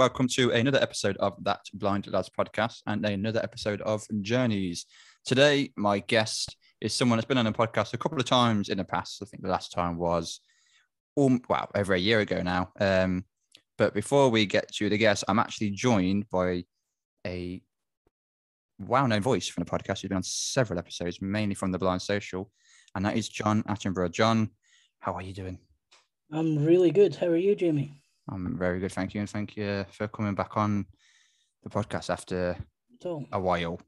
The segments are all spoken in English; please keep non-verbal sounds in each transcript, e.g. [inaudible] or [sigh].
Welcome to another episode of That Blind Lads podcast and another episode of Journeys. Today, my guest is someone that's been on a podcast a couple of times in the past. I think the last time was, um, wow, over a year ago now. Um, but before we get to the guest, I'm actually joined by a well-known voice from the podcast who's been on several episodes, mainly from the Blind Social, and that is John Attenborough. John, how are you doing? I'm really good. How are you, Jamie? I'm very good, thank you, and thank you for coming back on the podcast after So a while.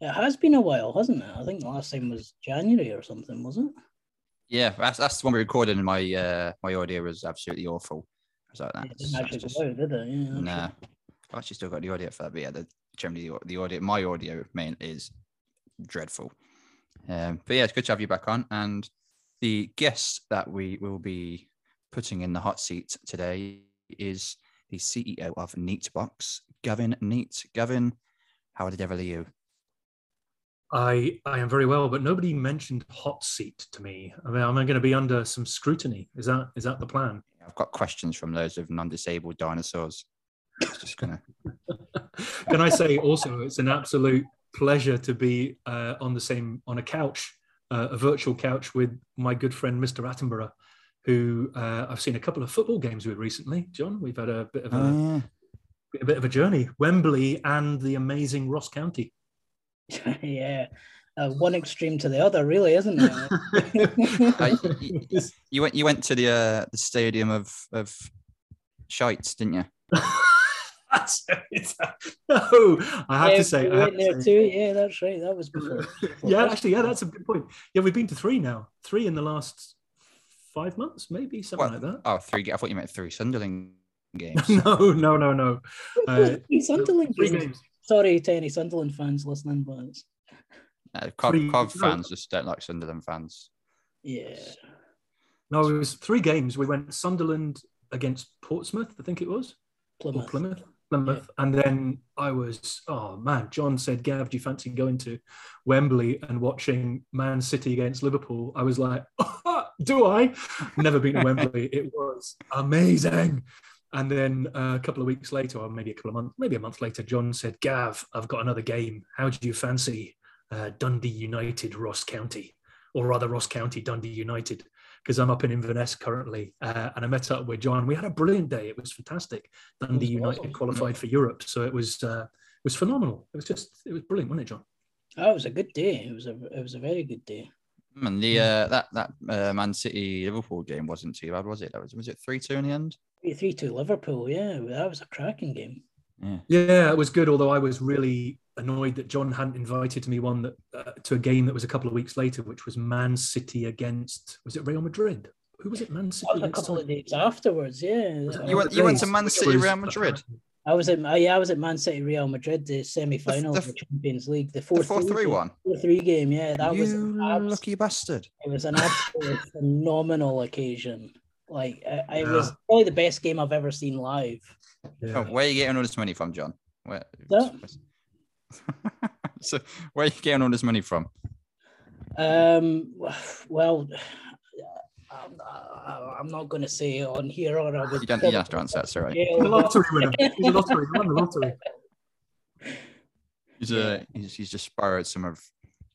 it has been a while, hasn't it? I think the last time was January or something, was it? Yeah, that's that's the one we recorded, and my uh, my audio was absolutely awful. Was like, It didn't actually just, go out, did it? Yeah. nah. right. I've actually still got the audio for that, but yeah, the generally the, the audio, my audio main is dreadful. Um, but yeah, it's good to have you back on, and the guest that we will be putting in the hot seat today is the CEO of Neatbox, Gavin Neat. Gavin, how the devil are you? I I am very well, but nobody mentioned hot seat to me. I mean, am I going to be under some scrutiny? Is that is that the plan? I've got questions from those of non-disabled dinosaurs. It's just gonna. [laughs] Can I say also, it's an absolute pleasure to be uh, on the same on a couch, uh, a virtual couch with my good friend Mr. Attenborough, who uh, I've seen a couple of football games with recently. John, we've had a bit of a, Uh, a bit of a journey. Wembley and the amazing Ross County. [laughs] yeah. Uh, one extreme to the other, really, isn't it? [laughs] I- [laughs] you went. You went to the uh, the stadium of of shites, didn't you? That's it's, no, I have yeah, to say, we I have went to there say- too. Yeah, that's right. That was before. before yeah, actually, yeah, that's a good point. Yeah, we've been to three now, three in the last five months, maybe something What? like that. Oh, three. I thought you meant three Sunderland games. [laughs] no, no, no, no. Uh, Three Sunderland three games. games. Sorry to any Sunderland fans listening, but it's, Uh, Cov, Three- Cov no. fans just don't like Sunderland fans. yeah. No, it was three games. We went Sunderland against Portsmouth, I think it was, or Plymouth. Plymouth. Plymouth, and then I was, oh man, John said, Gav, do you fancy going to Wembley and watching Man City against Liverpool? I was like, [laughs] do I? Never been to Wembley. It was amazing. And then uh, a couple of weeks later, or maybe a couple of months, maybe a month later, John said, Gav, I've got another game. How do you fancy uh, Dundee United, Ross County? Or rather, Ross County, Dundee United, because I'm up in Inverness currently. Uh, and I met up with John. We had a brilliant day. It was fantastic. Dundee was United awesome. qualified for Europe. So it was uh, it was phenomenal. It was just, it was brilliant, wasn't it, John? That was a good day. It was a it was a very good day. And the uh, that that uh, Man City Liverpool game wasn't too bad, was it? That was was it three two in the end? Three two Liverpool. Yeah, that was a cracking game. Yeah. Yeah, it was good. Although I was really annoyed that John hadn't invited me one that uh, to a game that was a couple of weeks later, which was Man City against was it Real Madrid? Who was it? Man City That was a against couple of days afterwards. Yeah, You went you went to Man City was- Real Madrid. I was at yeah, I was at Man City Real Madrid, the semi-final The- of the the- Champions League, the The four four three one. Four three game. Yeah, that was You an abs- lucky bastard. it was an absolutely [laughs] phenomenal occasion. Like I, it was probably the best game I've ever seen live. Oh, where are you getting all this money from, John? Where? That- [laughs] so where are you getting all this money from? Um, well, I'm, I'm not going to say it on here, or I would. You don't, you have to answer. that, all right. jail, He's [laughs] a lottery winner. He's a lottery. He won the lottery. He's, uh, he's, he's just borrowed some of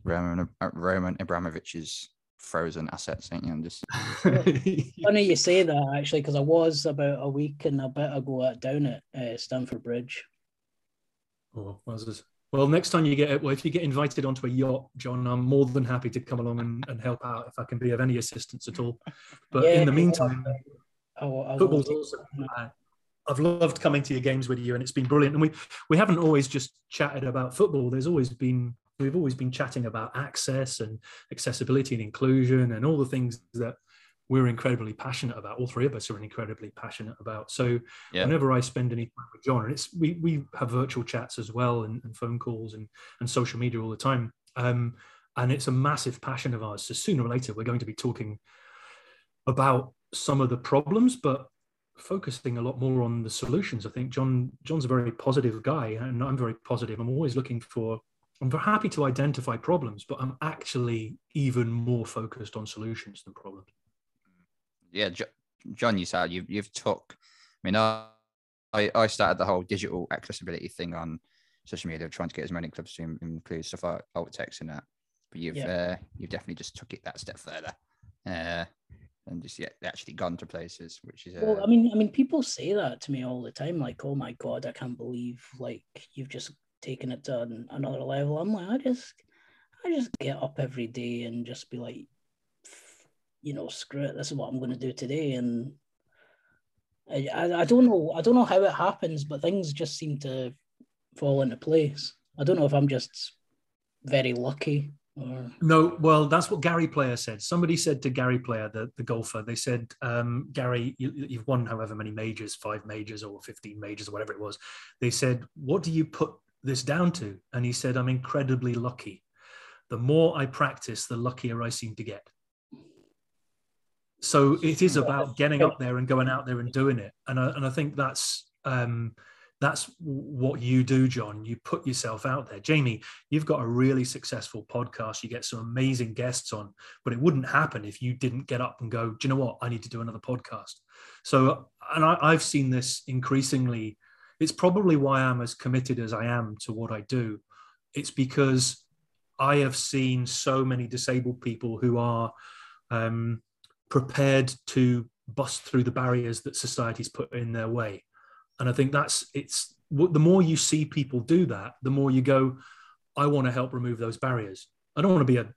Roman uh, Roman Abramovich's frozen assets, ain't you? And just [laughs] Funny you say that actually, because I was about a week and a bit ago at, down at uh, Stamford Bridge. Oh, wowzers. Well, next time you get well, if you get invited onto a yacht, John, I'm more than happy to come along and, and help out if I can be of any assistance at all. But Yeah, in the meantime, I, will- I will football's awesome. Uh, I've loved coming to your games with you, and it's been brilliant. And we we haven't always just chatted about football. There's always been we've always been chatting about access and accessibility and inclusion and all the things that we're incredibly passionate about. All three of us are incredibly passionate about. So Yeah. whenever I spend any time with John, and it's we we have virtual chats as well and, and phone calls and and social media all the time. Um, and it's a massive passion of ours. So sooner or later, we're going to be talking about some of the problems, but focusing a lot more on the solutions. I think John John's a very positive guy, and I'm very positive. I'm always looking for. I'm very happy to identify problems, but I'm actually even more focused on solutions than problems. Yeah, John, you said you've you've took. I mean, I, I, started the whole digital accessibility thing on social media, trying to get as many clubs to include stuff like alt text and that. But you've Yeah. uh, you've definitely just took it that step further, uh, and just yeah, actually gone to places, which is uh, Well, I mean, I mean, people say that to me all the time. Like, "Oh my god, I can't believe like you've just taken it to an, another level." I'm like, I just, I just get up every day and just be like, "F- you know, screw it. This is what I'm going to do today, and I, I, I don't know, I don't know how it happens, but things just seem to fall into place. I don't know if I'm just very lucky or No, well, that's what Gary Player said. Somebody said to Gary Player, the, the golfer, they said, um, Gary, you, you've won however many majors, five majors or 15 majors or whatever it was. They said, What do you put this down to? And he said, I'm incredibly lucky. The more I practice, the luckier I seem to get. So it is about getting up there and going out there and doing it. And I, and I think that's um, that's what you do, John. You put yourself out there. Jamie, you've got a really successful podcast. You get some amazing guests on, but it wouldn't happen if you didn't get up and go, do you know what? I need to do another podcast. So, and I, I've seen this increasingly. It's probably why I'm as committed as I am to what I do. It's because I have seen so many disabled people who are um, prepared to bust through the barriers that society's put in their way. And i think that's it's the more you see people do that the more you go i want to help remove those barriers. I don't want to be a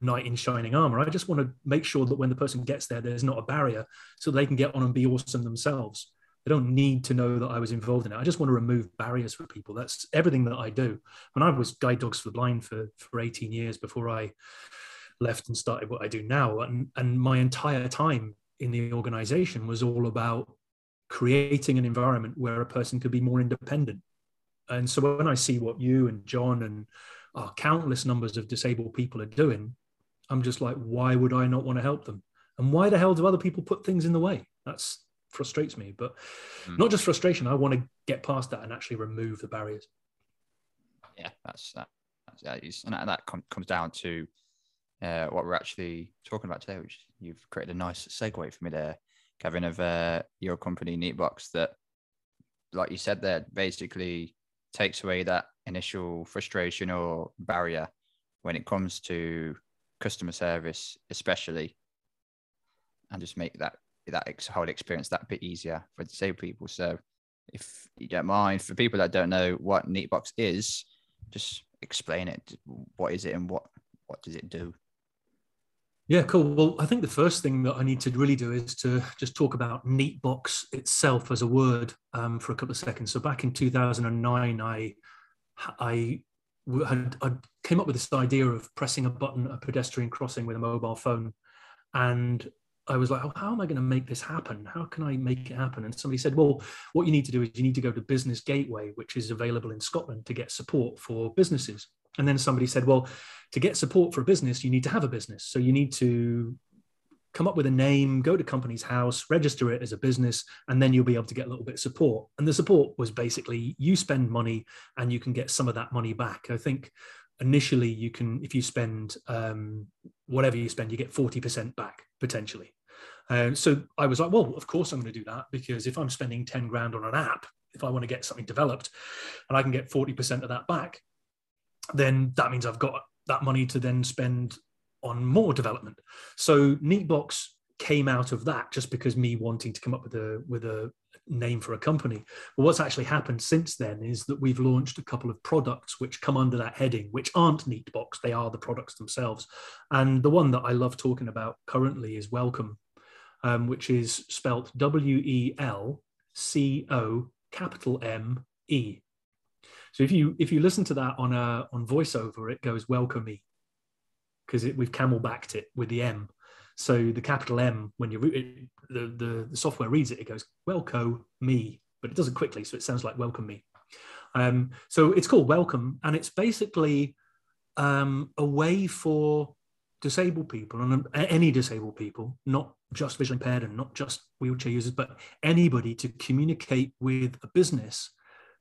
knight in shining armor. I just want to make sure that when the person gets there there's not a barrier so they can get on and be awesome themselves. They don't need to know that i was involved in it. I just want to remove barriers for people. That's everything that i do. When i was guide dogs for the blind for for 18 years before i left and started what i do now and and my entire time in the organization was all about creating an environment where a person could be more independent. And so when I see what you and John and our countless numbers of disabled people are doing, I'm just like, why would I not want to help them? And why the hell do other people put things in the way? That's frustrates me. But Mm. not just frustration, I want to get past that and actually remove the barriers. yeah, that's that. That's, that is, and that, that com- comes down to uh, what we're actually talking about today, which you've created a nice segue for me there, Gavin, of uh, your company Neatbox that, like you said there, basically takes away that initial frustration or barrier when it comes to customer service, especially, and just make that that whole experience that bit easier for disabled people. So, if you don't mind, for people that don't know what Neatbox is, just explain it. What is it and what what does it do? Yeah, cool. Well, I think the first thing that I need to really do is to just talk about Neatbox itself as a word um, for a couple of seconds. So back in 2009, I had I came up with this idea of pressing a button at a pedestrian crossing with a mobile phone, and I was like, oh, how am I going to make this happen? How can I make it happen? And somebody said, well, what you need to do is you need to go to Business Gateway, which is available in Scotland to get support for businesses. And then somebody said, well, to get support for a business, you need to have a business. So you need to come up with a name, go to Companies House, register it as a business, and then you'll be able to get a little bit of support. And the support was basically you spend money and you can get some of that money back. I think initially you can, if you spend um, whatever you spend, you get 40% back potentially. Uh, so I was like, well, of course I'm going to do that because if I'm spending 10 grand on an app, if I want to get something developed and I can get 40% of that back, then that means I've got that money to then spend on more development. So Neatbox came out of that just because me wanting to come up with a with a name for a company. But what's actually happened since then is that we've launched a couple of products which come under that heading, which aren't Neatbox, they are the products themselves. And the one that I love talking about currently is Welcome, um, which is spelt W E L C O capital M E. So if you if you listen to that on a on voiceover, it goes welcome me because we've camelbacked it with the M. So the capital M when you it, the, the the software reads it, it goes welcome me, but it does it quickly, so it sounds like welcome me. Um, so it's called welcome, and it's basically um, a way for disabled people and any disabled people, not just visually impaired and not just wheelchair users, but anybody to communicate with a business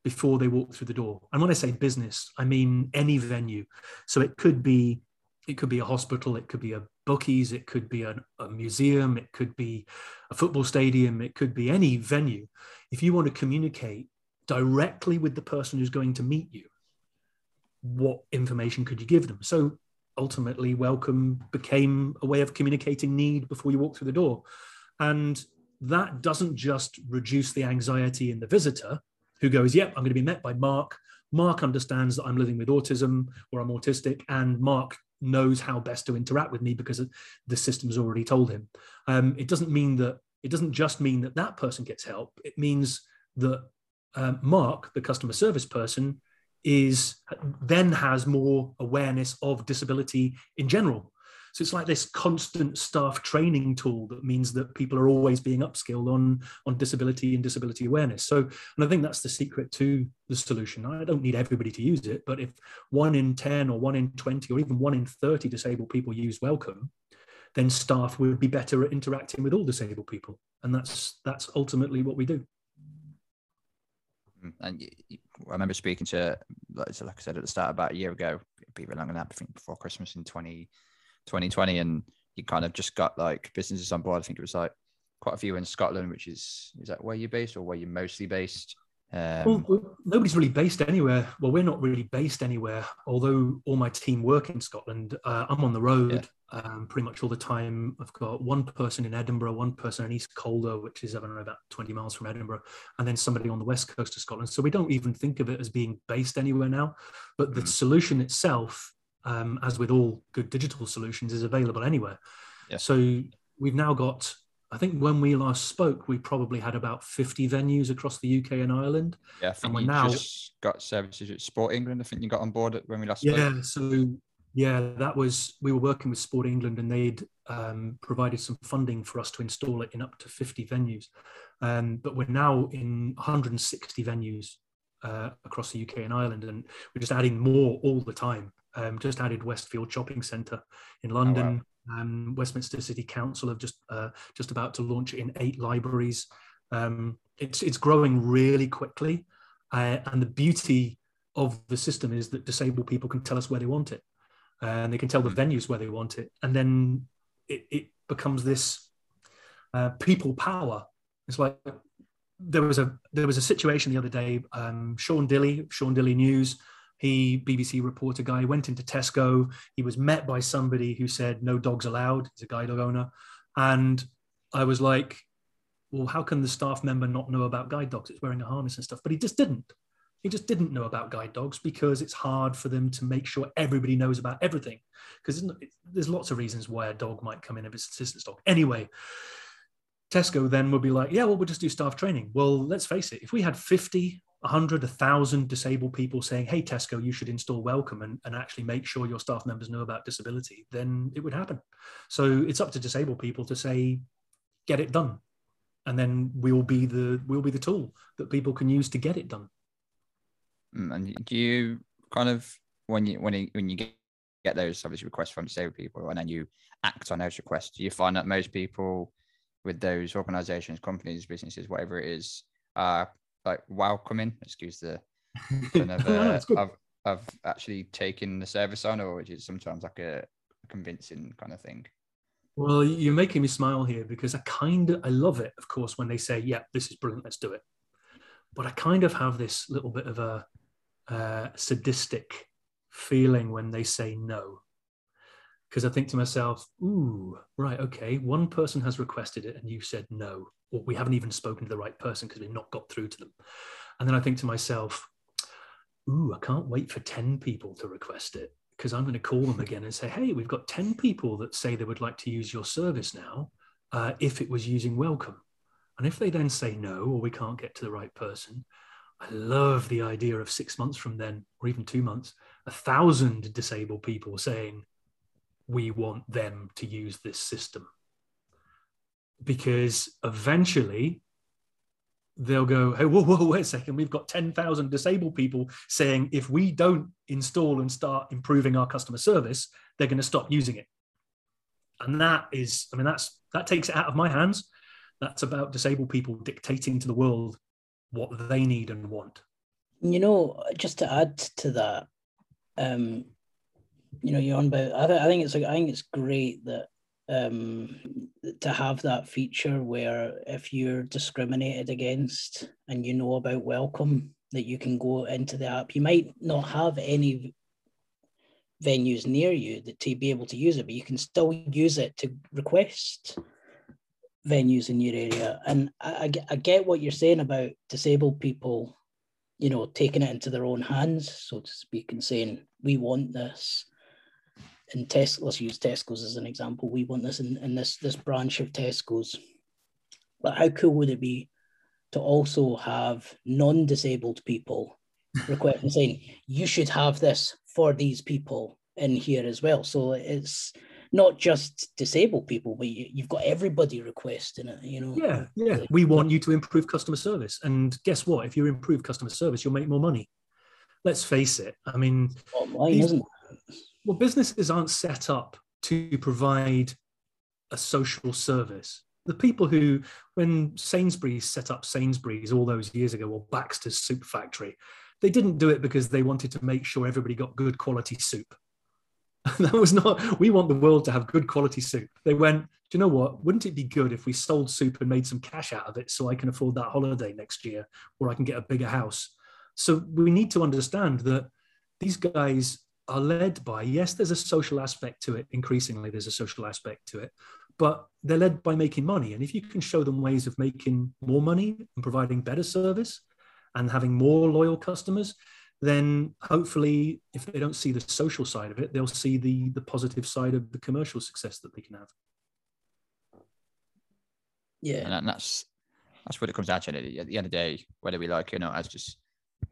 before they walk through the door. And when I say business, I mean any venue. So it could be it could be a hospital, it could be a bookies, it could be a, a museum, it could be a football stadium, it could be any venue. if you want to communicate directly with the person who's going to meet you, what information could you give them? So ultimately, welcome became a way of communicating need before you walk through the door. And that doesn't just reduce the anxiety in the visitor who goes, Yep, I'm going to be met by Mark. Mark understands that I'm living with autism or I'm autistic, and Mark knows how best to interact with me because the system's already told him. Um, it doesn't mean that it doesn't just mean that that person gets help. It means that um, Mark, the customer service person, is then has more awareness of disability in general. So it's like this constant staff training tool that means that people are always being upskilled on, on disability and disability awareness. So, and I think that's the secret to the solution. I don't need everybody to use it, but if one in 10 or one in 20 or even one in 30 disabled people use Welcome, then staff would be better at interacting with all disabled people. And that's that's ultimately what we do. Mm, and I remember speaking to, like I said at the start, about a year ago, people longer than that, I think before Christmas in 20, 2020, and you kind of just got like businesses on board. I think it was like quite a few in Scotland, which is is that where you're based or where you're mostly based? Um, well, nobody's really based anywhere. Well, we're not really based anywhere. Although all my team work in Scotland, uh, I'm on the road yeah. um, pretty much all the time. I've got one person in Edinburgh, one person in East Calder, which is I don't know about 20 miles from Edinburgh, and then somebody on the west coast of Scotland. So we don't even think of it as being based anywhere now. But the mm. solution itself, um, as with all good digital solutions, is available anywhere. Yeah. So we've now got I think when we last spoke, we probably had about 50 venues across the UK and Ireland. Yeah, I think and we're now just got services at Sport England. I think you got on board when we last spoke. Yeah, so yeah, that was we were working with Sport England and they'd um, provided some funding for us to install it in up to 50 venues. Um, but we're now in 160 venues uh, across the UK and Ireland, and we're just adding more all the time. Um, just added Westfield Shopping Centre in London. Oh, wow. Um, Westminster City Council have just uh, just about to launch it in eight libraries. Um, it's it's growing really quickly, uh, and the beauty of the system is that disabled people can tell us where they want it, and they can tell the hmm. venues where they want it, and then it, it becomes this uh, people power. It's like there was a there was a situation the other day. Um, Sean Dilley, Sean Dilley News, he bbc reporter guy went into tesco. He was met by somebody who said no dogs allowed. He's a guide dog owner. And i was like well how can the staff member not know about guide dogs? It's wearing a harness and stuff. But he just didn't. He just didn't know about guide dogs because it's hard for them to make sure everybody knows about everything. Because there's lots of reasons why a dog might come in if it's assistance dog anyway tesco then would be like yeah well we'll just do staff training. Well let's face it if we had 50 100, 1,000 disabled people saying, hey, Tesco, you should install Welcome and, and actually make sure your staff members know about disability, then it would happen. So it's up to disabled people to say, get it done. And then we'll be the we'll be the tool that people can use to get it done. Mm, and do you kind of when you when you when you get, those obviously requests from disabled people and then you act on those requests, do you find that most people with those organizations, companies, businesses, whatever it is, are like welcoming, excuse the [laughs] of, uh, of, of actually taking the service on, or which is sometimes like a convincing kind of thing? Well, you're making me smile here because I kind of I love it, of course, when they say, "Yeah, this is brilliant, let's do it." But I kind of have this little bit of a uh, sadistic feeling when they say no, because I think to myself, "Ooh, right, okay, one person has requested it, and you said no or we haven't even spoken to the right person because we've not got through to them. And then I think to myself, ooh, I can't wait for 10 people to request it because I'm going to call them again and say, hey, we've got 10 people that say they would like to use your service now uh, if it was using Welcome. And if they then say no, or we can't get to the right person, I love the idea of six months from then, or even two months, a thousand disabled people saying, we want them to use this system because eventually they'll go, hey, whoa, whoa, wait a second. We've got 10,000 disabled people saying if we don't install and start improving our customer service, they're going to stop using it. And that is, I mean, that's that takes it out of my hands. That's about disabled people dictating to the world what they need and want. You know, just to add to that, um, you know, you're on about. I, th- I think it's like I think it's great that um, to have that feature where if you're discriminated against and you know about welcome that you can go into the app you might not have any venues near you that to be able to use it but you can still use it to request venues in your area and I, I get what you're saying about disabled people you know taking it into their own hands so to speak and saying we want this in Tesco, let's use Tesco's as an example. We want this in, in this this branch of Tesco's. But how cool would it be to also have non-disabled people requesting saying you should have this for these people in here as well. So it's not just disabled people, but you, have got everybody requesting it. You know. Yeah, yeah. We want you to improve customer service, and guess what? If you improve customer service, you'll make more money. Let's face it. I mean, online, these, isn't it? Well, businesses aren't set up to provide a social service. The people who, when Sainsbury's set up Sainsbury's all those years ago, or Baxter's Soup Factory, they didn't do it because they wanted to make sure everybody got good quality soup. [laughs] that was not, we want the world to have good quality soup. They went, do you know what? Wouldn't it be good if we sold soup and made some cash out of it so I can afford that holiday next year or I can get a bigger house? So we need to understand that these guys are led by yes there's a social aspect to it. Increasingly there's a social aspect to it but they're led by making money. And if you can show them ways of making more money and providing better service and having more loyal customers then hopefully if they don't see the social side of it they'll see the the positive side of the commercial success that they can have. Yeah. And that's that's what it comes down to at the end of the day whether we like it or not as just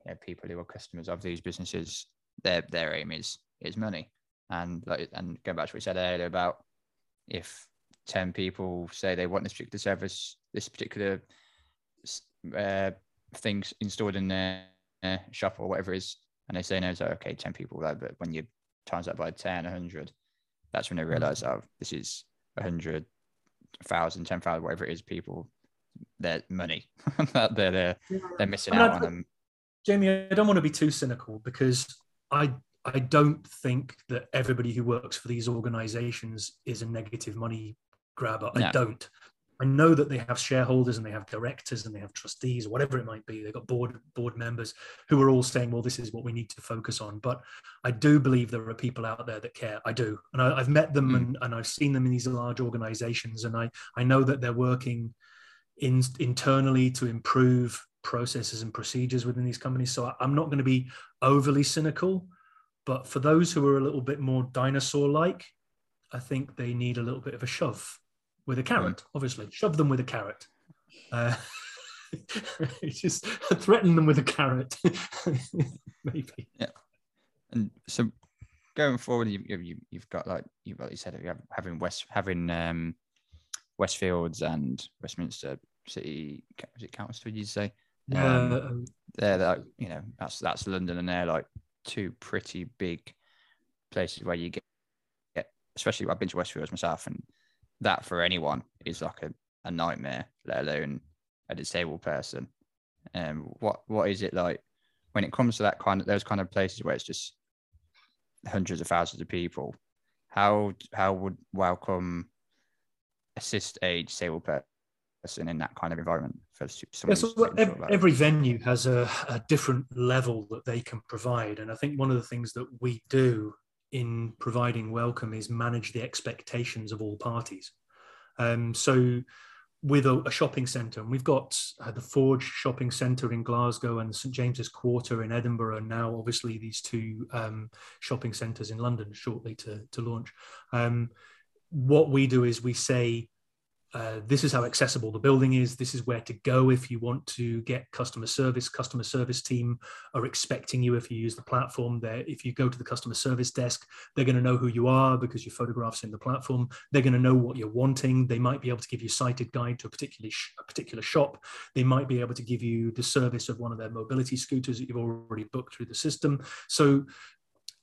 you know, people who are customers of these businesses their their aim is is money. And like and going back to what we said earlier about if ten people say they want this particular service, this particular uh, things installed in their uh, shop or whatever it is, and they say no, so okay, ten people. But when you times that by 10, 100, that's when they mm-hmm. realize, oh, this is 100, 1,000, 10,000, whatever it is, people, their money [laughs] that they're, they're, they're missing out on them. Jamie, I don't want to be too cynical because I I don't think that everybody who works for these organizations is a negative money grabber. No. I don't. I know that they have shareholders and they have directors and they have trustees, whatever it might be. They've got board board members who are all saying, "Well, this is what we need to focus on." But I do believe there are people out there that care. I do, and I, have met them mm. and, and I've seen them in these large organizations, and I I know that they're working in internally to improve processes and procedures within these companies. So I'm not going to be overly cynical, but for those who are a little bit more dinosaur like, I think they need a little bit of a shove with a carrot, mm. obviously. Shove them with a carrot. Uh, [laughs] just [laughs] threaten them with a carrot, [laughs] maybe. Yeah. And so going forward, you, you, you've got like you've like you said, having West having um, Westfields and Westminster City. Was it Council? Did you say? Yeah, um, um, they're like you know that's that's London, and they're like two pretty big places where you get, get especially I've been to Westfields myself, and that for anyone is like a, a nightmare, let alone a disabled person. Um, what what is it like when it comes to that kind of those kind of places where it's just hundreds of thousands of people? How how would welcome assist a disabled person in that kind of environment? yeah, so every, every, venue has a, a, different level that they can provide and i think one of the things that we do in providing welcome is manage the expectations of all parties um, so with a, a shopping centre and we've got uh, the forge shopping centre in glasgow and st james's quarter in edinburgh and now obviously these two um, shopping centres in london shortly to, to launch um, what we do is we say uh, this is how accessible the building is. This is where to go if you want to get customer service. Customer service team are expecting you if you use the platform. If you go to the customer service desk, they're going to know who you are because your photographs in the platform. They're going to know what you're wanting. They might be able to give you a sighted guide to a particular sh- a particular shop. They might be able to give you the service of one of their mobility scooters that you've already booked through the system. So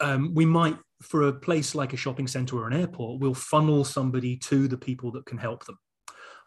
um, we might for a place like a shopping center or an airport, we'll funnel somebody to the people that can help them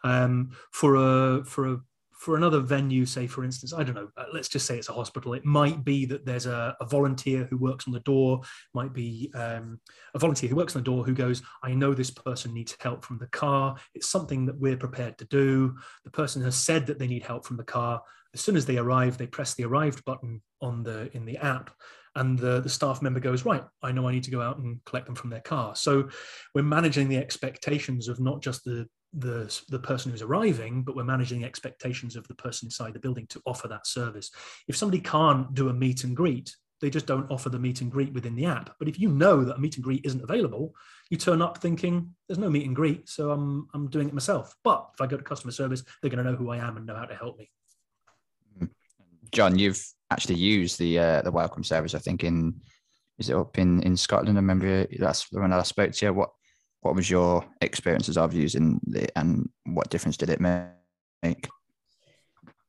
um, for a for a for another venue, say for instance, I don't know, uh, let's just say it's a hospital. It might be that there's a, a volunteer who works on the door, might be um, a volunteer who works on the door who goes, I know this person needs help from the car. It's something that we're prepared to do. The person has said that they need help from the car. As soon as they arrive, they press the arrived button on the in the app and the, the staff member goes right i know i need to go out and collect them from their car so we're managing the expectations of not just the the, the person who's arriving, but we're managing expectations of the person inside the building to offer that service. If somebody can't do a meet and greet, they just don't offer the meet and greet within the app. But if you know that a meet and greet isn't available, you turn up thinking there's no meet and greet, so I'm I'm doing it myself. But if I go to customer service, they're going to know who I am and know how to help me. John, you've actually used the uh, the welcome service. I think in is it up in in Scotland? I remember that's when I spoke to you. What what was your experiences of using it and what difference did it make?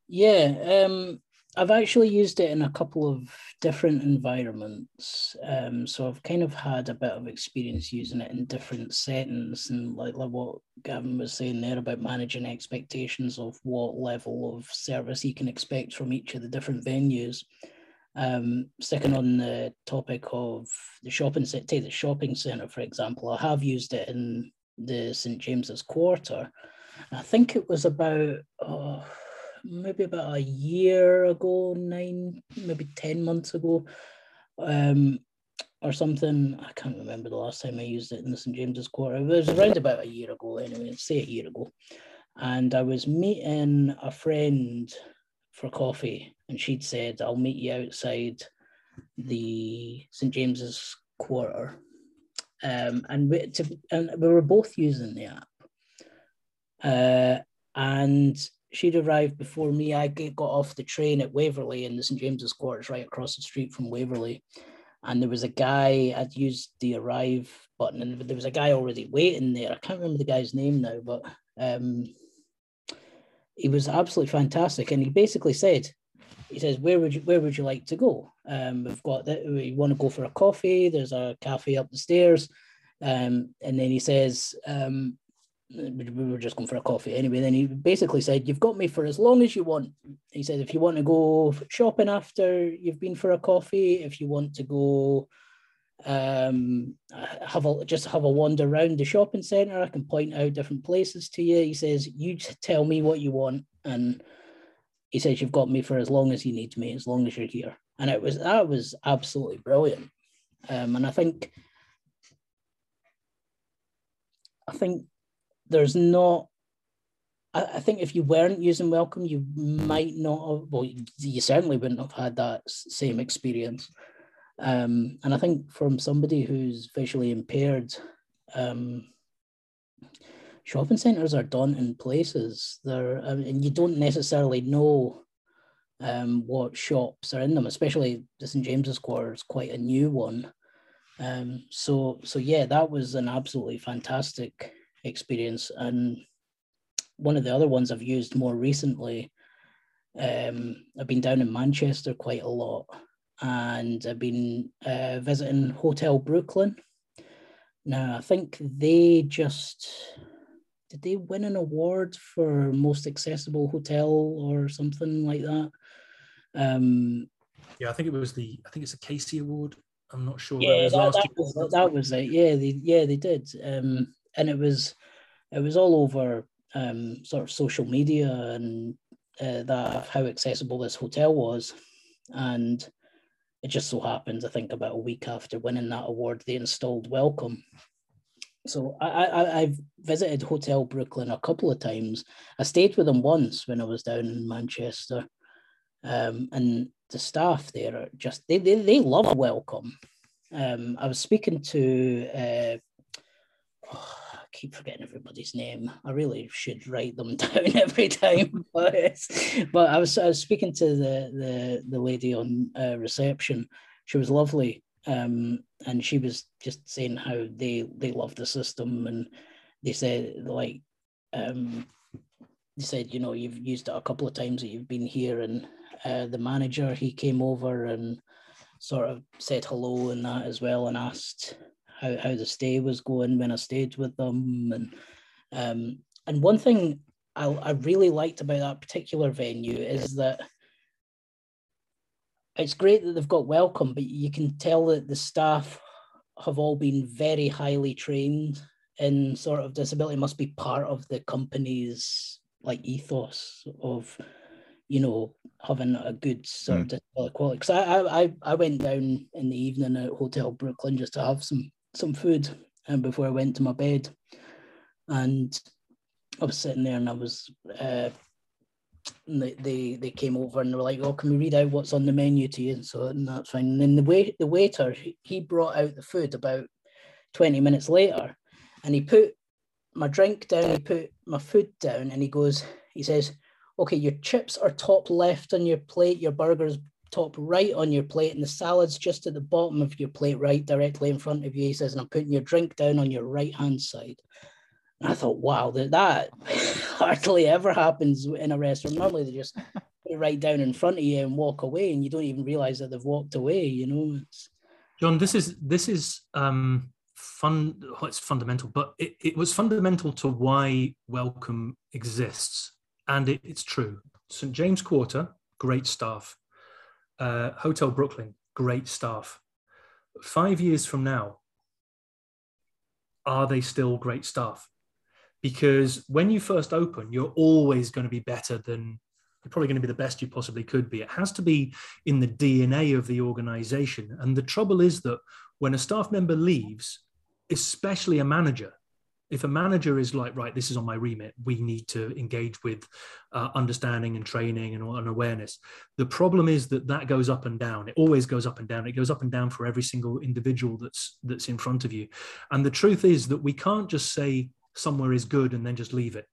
Yeah, um, I've actually used it in a couple of different environments. Um, so I've kind of had a bit of experience using it in different settings, and like, like what Gavin was saying there about managing expectations of what level of service you can expect from each of the different venues. Um, sticking on the topic of the shopping center, take the shopping center for example. I have used it in the St James's Quarter. I think it was about oh, maybe about a year ago, nine, maybe ten months ago, um, or something. I can't remember the last time I used it in the St James's Quarter. It was around about a year ago, anyway. Say a year ago, and I was meeting a friend for coffee and she'd said, I'll meet you outside the St. James's Quarter. Um, and, we, to, and we were both using the app. Uh, and she'd arrived before me. I got off the train at Waverley, and the St. James's Quarter is right across the street from Waverley. And there was a guy, I'd used the arrive button, and there was a guy already waiting there. I can't remember the guy's name now, but um, he was absolutely fantastic. And he basically said, he says, "Where would you Where would you like to go? Um, we've got that. We want to go for a coffee. There's a cafe up the stairs." Um, and then he says, um, "We were just going for a coffee anyway." Then he basically said, "You've got me for as long as you want." He said, "If you want to go shopping after you've been for a coffee, if you want to go." um have a just have a wander around the shopping center i can point out different places to you he says you tell me what you want and he says you've got me for as long as you need me as long as you're here. And it was that was absolutely brilliant. Um and i think i think there's not I, I think if you weren't using welcome you might not have well you certainly wouldn't have had that same experience. Um, and I think from somebody who's visually impaired, um, shopping centres are daunting places. They're, I mean, and you don't necessarily know um, what shops are in them, especially the St James's Quarter is quite a new one. Um, so, so yeah, that was an absolutely fantastic experience. And one of the other ones I've used more recently, um, I've been down in Manchester quite a lot and I've been uh, visiting Hotel Brooklyn. Now, I think they just did they win an award for most accessible hotel or something like that. Um, yeah, I think it was the I think it's a Casey Award. I'm not sure. Yeah, that, that, was, that was it. Yeah, they yeah they did, um, and it was it was all over um, sort of social media and uh, that how accessible this hotel was, and it just so happens, I think, about a week after winning that award, they installed Welcome. So I, I I've visited Hotel Brooklyn a couple of times. I stayed with them once when I was down in Manchester, um, and the staff there are just they they, they love a Welcome. Um, I was speaking to uh, oh, keep forgetting everybody's name. I really should write them [laughs] down every time. but, but I was I was speaking to the the the lady on uh, reception. She was lovely, um, and she was just saying how they they love the system, and they said like um, they said you know you've used it a couple of times that you've been here, and uh, the manager he came over and sort of said hello and that as well, and asked how, how the stay was going when I stayed with them. And um, and one thing I, I really liked about that particular venue is that it's great that they've got welcome, but you can tell that the staff have all been very highly trained in sort of disability. Must be part of the company's like ethos of you know having a good sort mm. of disability quality. Because I, I i went down in the evening at hotel brooklyn just to have some some food and um, before i went to my bed. And i was sitting there and i was uh they, they they came over and they were like, "Oh, can we read out what's on the menu to you?" And so and that's fine. And then the wait the waiter he brought out the food about twenty minutes later, and he put my drink down, he put my food down, and he goes, he says, "Okay, your chips are top left on your plate, your burgers top right on your plate, and the salad's just at the bottom of your plate, right directly in front of you." He says, "And I'm putting your drink down on your right hand side." I thought, wow, that, that [laughs] hardly ever happens in a restaurant. Normally they just [laughs] put it right down in front of you and walk away, and you don't even realize that they've walked away. You know, it's... John, this is this is um, fun. Well, it's fundamental, but it, it was fundamental to why Welcome exists, and it, it's true. St James Quarter, great staff. Uh, Hotel Brooklyn, great staff. Five years from now, are they still great staff? Because when you first open, you're always going to be better than you're probably going to be the best you possibly could be. It has to be in the DNA of the organization. And the trouble is that when a staff member leaves, especially a manager, if a manager is like, right, this is on my remit, we need to engage with uh, understanding and training and, and awareness. The problem is that that goes up and down. It always goes up and down. It goes up and down for every single individual that's that's in front of you. And the truth is that we can't just say somewhere is good and then just leave it.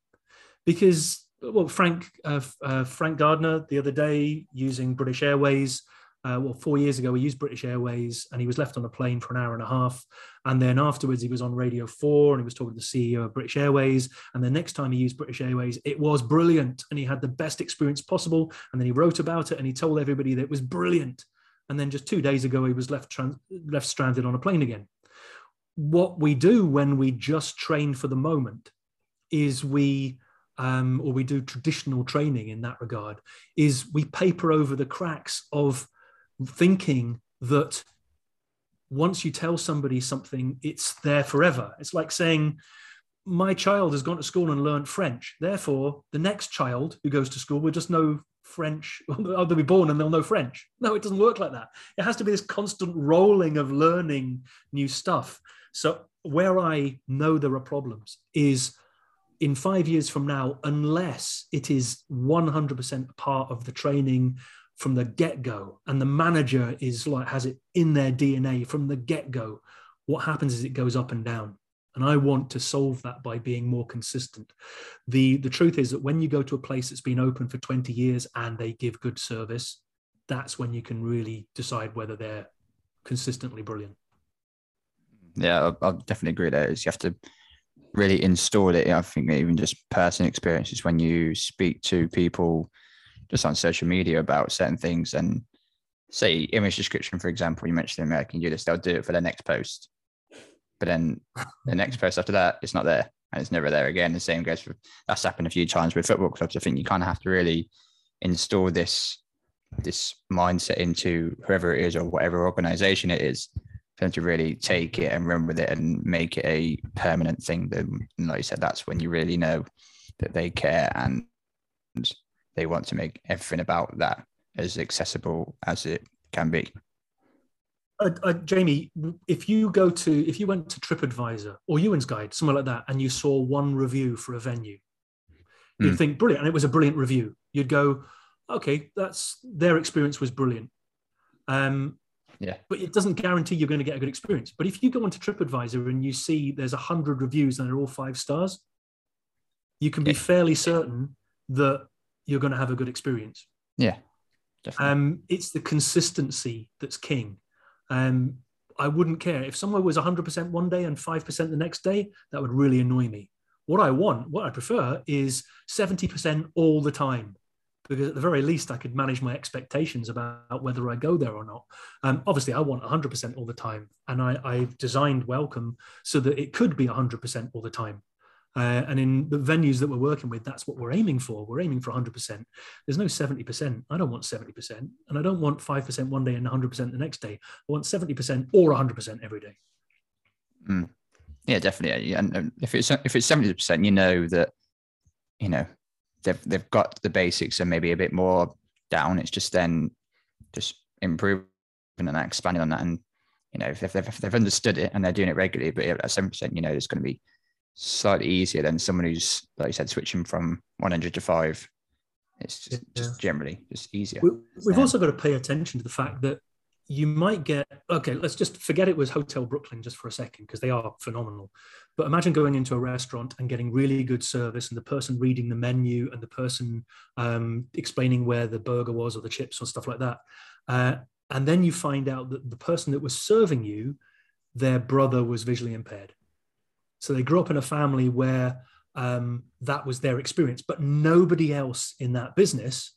Because well frank uh, uh, frank gardner the other day using british airways uh, well four years ago he used british airways and he was left on a plane for an hour and a half. And then afterwards he was on radio 4 and he was talking to the ceo of british airways. And the next time he used british airways it was brilliant and he had the best experience possible. And then he wrote about it and he told everybody that it was brilliant. And then just two days ago he was left trans- left stranded on a plane again what we do when we just train for the moment is we um, or we do traditional training in that regard is we paper over the cracks of thinking that once you tell somebody something it's there forever. It's like saying my child has gone to school and learned french. Therefore the next child who goes to school will just know french [laughs] they'll be born and they'll know french. No it doesn't work like that. It has to be this constant rolling of learning new stuff so where I know there are problems is in five years from now, unless it is 100% part of the training from the get-go and the manager is like has it in their DNA from the get-go, what happens is it goes up and down. And I want to solve that by being more consistent. The, the truth is that when you go to a place that's been open for 20 years and they give good service, that's when you can really decide whether they're consistently brilliant yeah, I, I definitely agree there. Is you have to really install it. I think even just personal experiences when you speak to people just on social media about certain things and say image description, for example, you mentioned American Judas, they'll do it for the next post. But then the next post after that, it's not there and it's never there again. The same goes for that's happened a few times with football clubs. I think you kind of have to really install this this mindset into whoever it is or whatever organization it is for them to really take it and run with it and make it a permanent thing. Then, like you said, that's when you really know that they care and they want to make everything about that as accessible as it can be. Uh, uh, Jamie, if you go to if you went to TripAdvisor or Euan's Guide, somewhere like that, and you saw one review for a venue, you'd mm. think brilliant, and it was a brilliant review. You'd go, okay, that's their experience was brilliant. Um, yeah. But it doesn't guarantee you're going to get a good experience. But if you go onto TripAdvisor and you see there's a hundred reviews and they're all five stars, you can be fairly certain that you're going to have a good experience. Yeah. Definitely. Um, it's the consistency that's king. Um, I wouldn't care if someone was 100% one day and 5% the next day. That would really annoy me. What I want, what I prefer, is 70% all the time because at the very least I could manage my expectations about whether I go there or not. Um, obviously, I want 100% all the time, and I, I designed Welcome so that it could be 100% all the time. Uh, and in the venues that we're working with, that's what we're aiming for. We're aiming for 100%. There's no 70%. I don't want 70%. And I don't want 5% one day and 100% the next day. I want 70% or 100% every day. Mm. Yeah, definitely. And if it's if it's 70%, you know that, you know, they've they've got the basics and maybe a bit more down. It's just then just improving and expanding on that. And you know, if they've, if they've understood it and they're doing it regularly, but at seven percent, you know, it's going to be slightly easier than someone who's like you said switching from 100 to five. It's just, yeah. just generally just easier. We, have also got to pay attention to the fact that you might get okay let's just forget it was hotel brooklyn just for a second because they are phenomenal. But imagine going into a restaurant and getting really good service and the person reading the menu and the person um, explaining where the burger was or the chips or stuff like that uh, and then you find out that the person that was serving you their brother was visually impaired. So they grew up in a family where um, that was their experience but nobody else in that business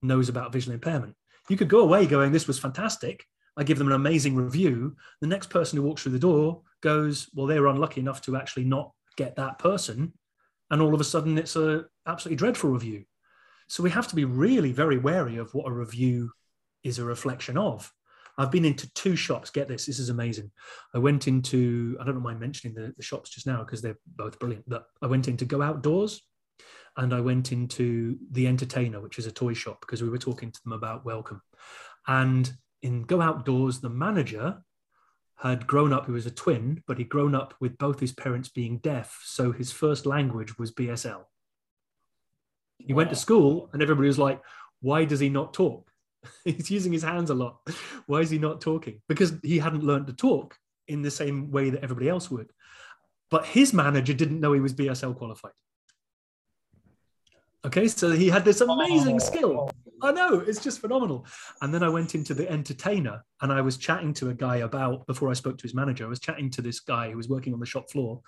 knows about visual impairment you could go away going, This was fantastic. I give them an amazing review. The next person who walks through the door goes, Well, they were unlucky enough to actually not get that person. And all of a sudden, it's a absolutely dreadful review. So we have to be really very wary of what a review is a reflection of. I've been into two shops. Get this, this is amazing. I went into, I don't mind mentioning the, the shops just now because they're both brilliant, but I went into Go Outdoors and I went into the Entertainer, which is a toy shop, because we were talking to them about Welcome. And in Go Outdoors, the manager had grown up, he was a twin, but he'd grown up with both his parents being deaf. So his first language was BSL. He wow. went to school, and everybody was like, Why does he not talk? [laughs] He's using his hands a lot. [laughs] Why is he not talking? Because he hadn't learned to talk in the same way that everybody else would. But his manager didn't know he was BSL qualified. Okay, so he had this amazing oh. skill. I know, it's just phenomenal. And then I went into the entertainer and I was chatting to a guy about, before I spoke to his manager, I was chatting to this guy who was working on the shop floor.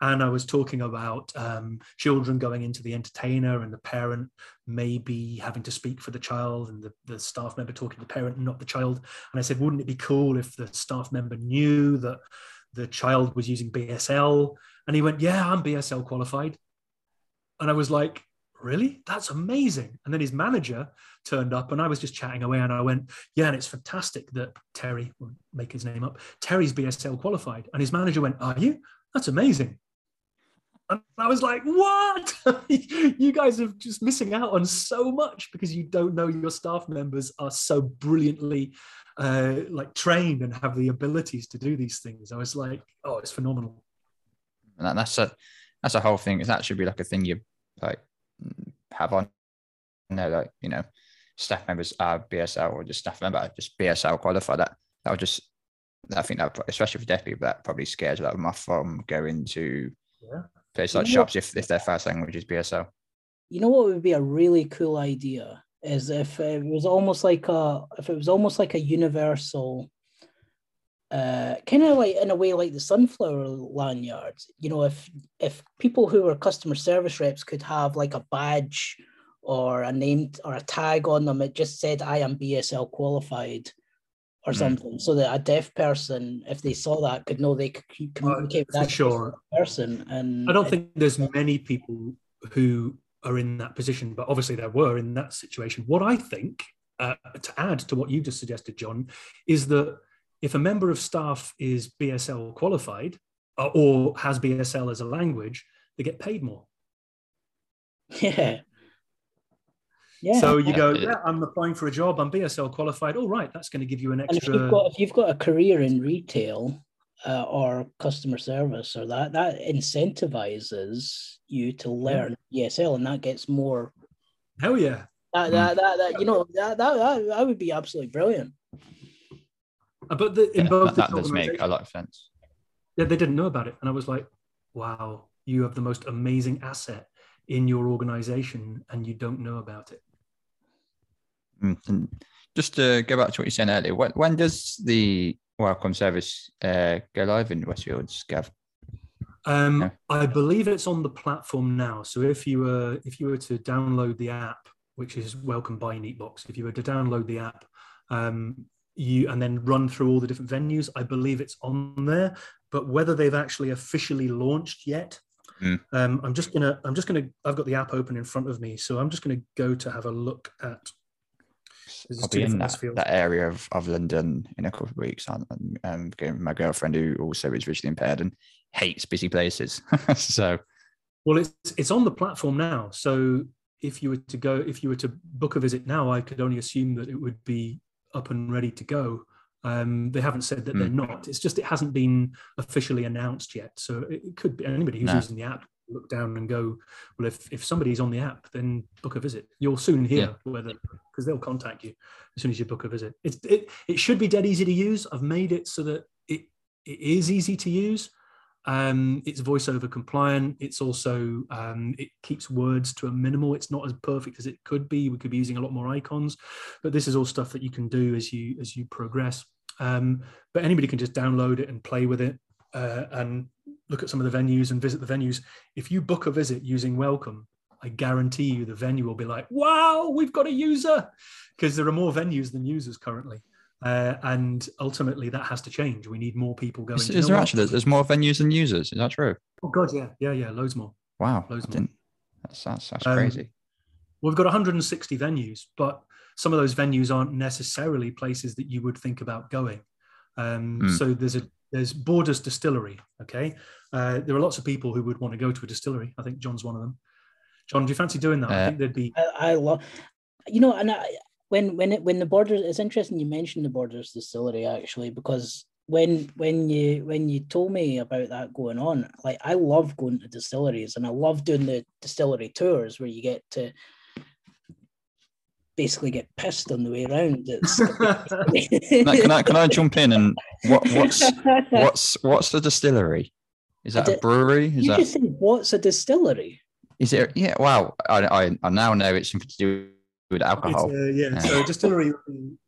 And I was talking about um, children going into the entertainer and the parent maybe having to speak for the child and the, the staff member talking to the parent and not the child. And I said, wouldn't it be cool if the staff member knew that the child was using BSL? And he went, yeah, I'm BSL qualified. And I was like, really? That's amazing. And then his manager turned up and I was just chatting away and I went, yeah, and it's fantastic that Terry, will make his name up, Terry's BSL qualified. And his manager went, are you? That's amazing. And I was like, what? [laughs] you guys are just missing out on so much because you don't know your staff members are so brilliantly uh, like trained and have the abilities to do these things. I was like, oh, it's phenomenal. And that's a that's a whole thing. That should be like a thing you like have on there, like you know, staff members are BSL or just staff member just BSL qualified. That that would just I think that especially for deaf people that probably scares a lot of them off from going to yeah. places like you shops if, if their first language is BSL. You know what would be a really cool idea is if it was almost like a if it was almost like a universal uh, kind of like in a way like the sunflower lanyards. You know, if if people who are customer service reps could have like a badge or a name or a tag on them, it just said I am BSL qualified or mm. something, so that a deaf person, if they saw that, could know they could communicate uh, with that sure. person. And I don't think there's many people who are in that position, but obviously there were in that situation. What I think, uh, to add to what you just suggested, John, is that if a member of staff is BSL qualified uh, or has BSL as a language, they get paid more. Yeah. Yeah. So you go, yeah, I'm applying for a job. I'm BSL qualified. All right, that's going to give you an extra. And if you've got, if you've got a career in retail uh, or customer service or that, that incentivizes you to learn yeah. BSL, and that gets more. Hell yeah. That, that, that, that you know that, that that that would be absolutely brilliant. Uh, but the, in yeah, both that, that does make a lot of sense. Yeah, they didn't know about it, and I was like, "Wow, you have the most amazing asset in your organization, and you don't know about it." Mm-hmm. Just to go back to what you said earlier, when, when does the welcome service uh, go live in Westfields, Gav? Um. I believe it's on the platform now. So if you were if you were to download the app, which is Welcome by Neatbox, if you were to download the app, um, you and then run through all the different venues. I believe it's on there, but whether they've actually officially launched yet, Mm. Um, I'm just gonna, I'm just gonna, I've got the app open in front of me, so I'm just gonna go to have a look at. I'll be in that, that area of, of London in a couple of weeks. I'm, I'm going with my girlfriend who also is visually impaired and hates busy places. [laughs] so Well, it's it's on the platform now. So if you were to go, if you were to book a visit now, I could only assume that it would be up and ready to go. Um, they haven't said that they're Hmm. not. It's just it hasn't been officially announced yet. So it, it could be anybody who's No. using the app look down and go, well, if if somebody's on the app, then book a visit. You'll soon hear whether because they'll contact you as soon as you book a visit. It's it it should be dead easy to use. I've made it so that it it is easy to use. Um, it's voiceover compliant. It's also um, it keeps words to a minimal. It's not as perfect as it could be. We could be using a lot more icons, but this is all stuff that you can do as you as you progress. Um, but anybody can just download it and play with it uh, and look at some of the venues and visit the venues. If you book a visit using Welcome, I guarantee you the venue will be like, "Wow, we've got a user," because there are more venues than users currently. Uh, and ultimately, that has to change. We need more people going. is, "Do is there what? actually there's more venues than users? Is that true? Oh God, yeah, yeah, yeah, loads more. Wow, Loads more. didn't- that's that's, that's Um, crazy. We've got 160 venues, but some of those venues aren't necessarily places that you would think about going. Um, Hmm. So there's a there's Borders Distillery. Okay, uh, there are lots of people who would want to go to a distillery. I think John's one of them. John, do you fancy doing that? I Uh, think there'd be. I, I love, you know, and I, when when it when the borders, it's interesting you mentioned the borders distillery actually because when when you when you told me about that going on, like I love going to distilleries and I love doing the distillery tours where you get to basically get pissed on the way around. It's, [laughs] Can I, can I can I jump in and what what's [laughs] what's what's the distillery? Is that a brewery? Is you that just think what's a distillery? is it? Yeah. Wow. I, I I now know it's something to do with alcohol. uh, yeah, Yeah. so distillery,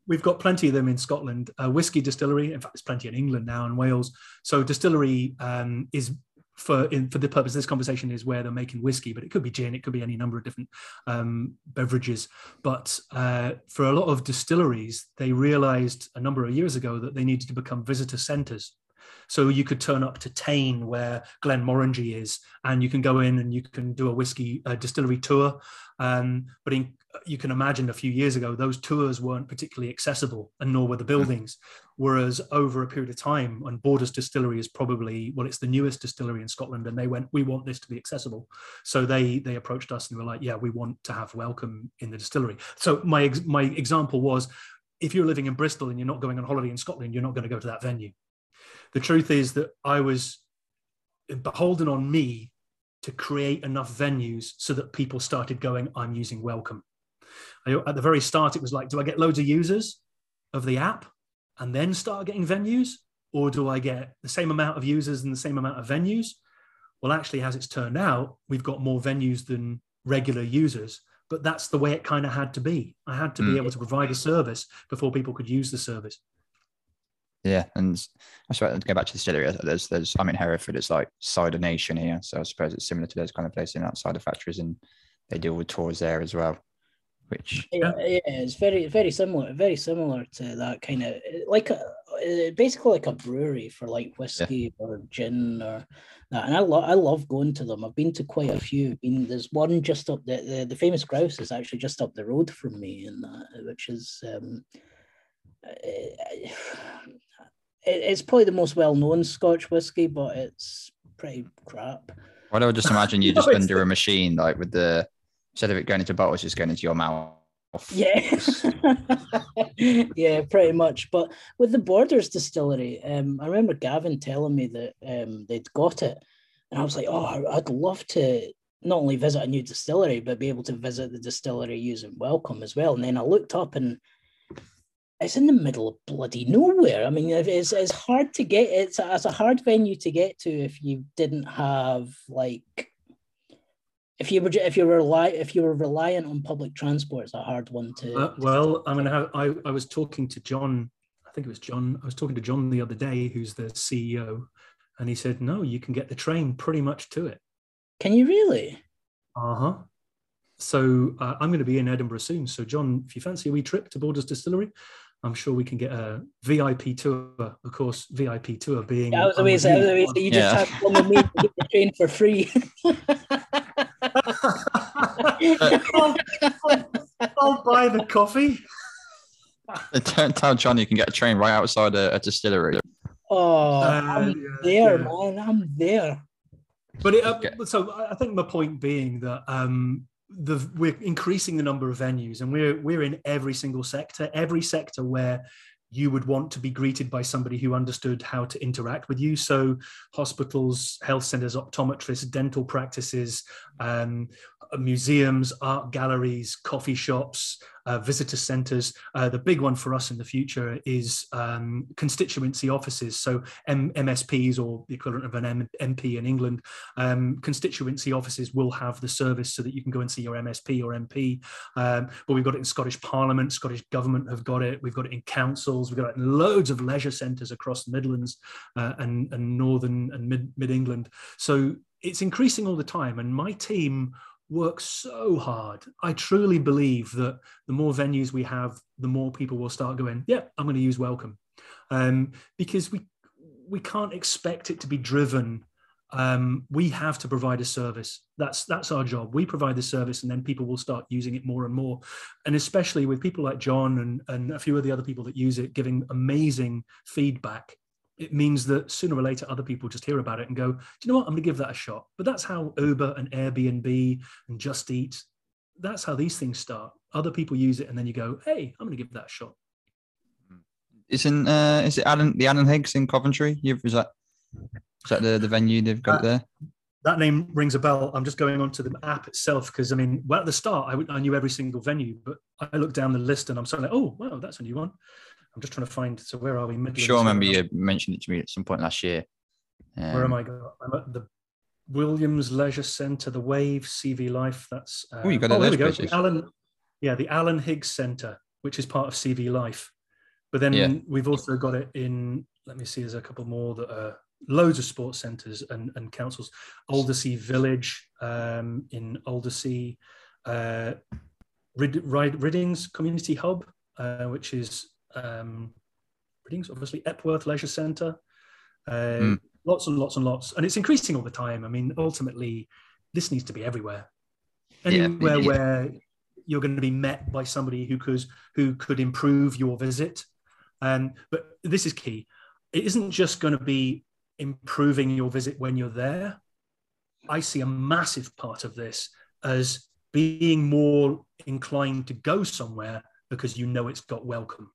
we've got plenty of them in Scotland. Uh, whiskey distillery, in fact, there's plenty in England now and Wales. So distillery um, is for in, for the purpose of this conversation is where they're making whiskey, but it could be gin, it could be any number of different um, beverages. But uh, for a lot of distilleries, they realised a number of years ago that they needed to become visitor centres. So you could turn up to Tain, where Glenmorangie is, and you can go in and you can do a whiskey uh, distillery tour. Um, but in, you can imagine a few years ago, those tours weren't particularly accessible, and nor were the hmm. buildings. Whereas over a period of time, and Borders Distillery is probably well, it's the newest distillery in Scotland, and they went, we want this to be accessible. So they they approached us and were like, yeah, we want to have welcome in the distillery. So my ex- my example was, if you're living in Bristol and you're not going on holiday in Scotland, you're not going to go to that venue. The truth is that I was beholden on me to create enough venues so that people started going, I'm using Welcome. I, at the very start, it was like, do I get loads of users of the app and then start getting venues? Or do I get the same amount of users and the same amount of venues? Well, actually, as it's turned out, we've got more venues than regular users, but that's the way it kind of had to be. I had to be Mm. able to provide a service before people could use the service. Yeah, and I suppose to go back to the distillery. There's there's I'm in Hereford. It's like cider nation here, so I suppose it's similar to those kind of places in outside the factories, and they deal with tours there as well. Which Yeah, yeah, it's very, very similar, very similar to that kind of like a uh, basically like a brewery for like whiskey or gin or that. And I love, I love going to them. I've been to quite a few. Been there's one just up the the, the famous grouse is actually just up the road from me, and which is um, [sighs] it, it's probably the most well known Scotch whiskey, but it's pretty crap. well, I would just [laughs] imagine you just it's- under a machine, like with the instead of it going into bottles, just going into your mouth. Yeah, [laughs] yeah, pretty much. But with the Borders distillery, um, I remember Gavin telling me that um, they'd got it, and I was like, oh, I'd love to not only visit a new distillery, but be able to visit the distillery using Welcome as well. And then I looked up and it's in the middle of bloody nowhere. I mean, it's, it's hard to get. It's it's a hard venue to get to if you didn't have like if you were if you were rely if you were reliant on public transport, it's a hard one to. Uh, well, I'm gonna. I, I was talking to John. I think it was John. I was talking to John the other day, who's the CEO, and he said, "No, you can get the train pretty much to it." Can you really? Uh huh. so uh, I'm going to be in Edinburgh soon. So John, if you fancy a wee trip to Borders Distillery, I'm sure we can get a VIP tour. Of course, VIP tour being. Yeah, I was amazing. I was amazing. You just Yeah. have to come with me to get the train for free. [laughs] [laughs] I'll, I'll buy the coffee. Tell tell John you can get a train right outside a, a distillery. oh, Uh, I'm yeah, there, yeah. man. I'm there. But it, uh, Okay. so I I think my point being that um, the we're increasing the number of venues, and we're we're in every single sector, every sector where you would want to be greeted by somebody who understood how to interact with you. So hospitals, health centers, optometrists, dental practices, um, museums, art galleries, coffee shops, uh, visitor centres. Uh, the big one for us in the future is um, constituency offices. So M- MSPs or the equivalent of an M- MP in England, um, constituency offices will have the service so that you can go and see your MSP or MP. Um, but we've got it in Scottish Parliament, Scottish Government have got it. We've got it in councils. We've got it in loads of leisure centres across the Midlands uh, and, and Northern and Mid, Mid England. So it's increasing all the time. And my team works so hard. I truly believe that the more venues we have, the more people will start going, yeah, I'm going to use Welcome. Um, because we we can't expect it to be driven. Um, we have to provide a service. That's that's our job. We provide the service, and then people will start using it more and more. And especially with people like John and, and a few of the other people that use it, giving amazing feedback it means that sooner or later other people just hear about it and go, do you know what? I'm going to give that a shot. But that's how Uber and Airbnb and Just Eat, that's how these things start. Other people use it and then you go, hey, I'm going to give that a shot. Isn't uh, is it Alan the Alan Higgs in Coventry? You've, is that is that the, the venue they've got there? That name rings a bell. I'm just going on to the app itself because I mean, well, at the start, I, I knew every single venue, but I looked down the list and I'm suddenly like, oh, wow, that's a new one. I'm just trying to find. So where are we? I'm Midlands, sure I remember you mentioned it to me at some point last year. Where am Um, I going? I'm at the Williams Leisure Centre, the Wave, CV Life. That's uh, Oh, you got it we go. The Alan, yeah, the Alan Higgs Centre, which is part of CV Life. But then Yeah. we've also got it in. Let me see. There's a couple more that are loads of sports centres and, and councils. Aldersea Village um, in Aldersea, uh, Rid, Rid, Riddings Community Hub, uh, which is um, obviously Epworth Leisure Centre. Uh, Mm. Lots and lots and lots, and it's increasing all the time. I mean, ultimately, this needs to be everywhere. Yeah, Anywhere yeah. where you're going to be met by somebody who could who could improve your visit. Um, but this is key. It isn't just going to be improving your visit when you're there. I see a massive part of this as being more inclined to go somewhere because you know it's got welcome.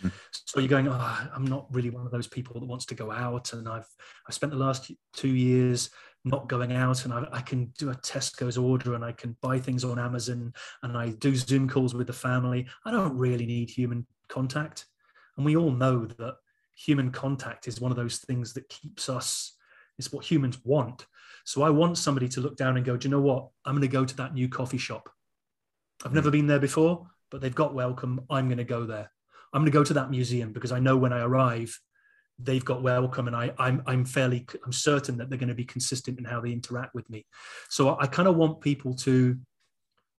Mhm. So you're going, oh, I'm not really one of those people that wants to go out, and I've I've spent the last two years not going out, and I, I can do a Tesco's order, and I can buy things on Amazon, and I do Zoom calls with the family. I don't really need human contact, and we all know that human contact is one of those things that keeps us. It's what humans want. So I want somebody to look down and go, do you know what? I'm going to go to that new coffee shop. I've never been there before, but they've got welcome. I'm going to go there. I'm going to go to that museum because I know when I arrive, they've got welcome, and I, I'm I'm fairly I'm certain that they're going to be consistent in how they interact with me. So I, kind of want people to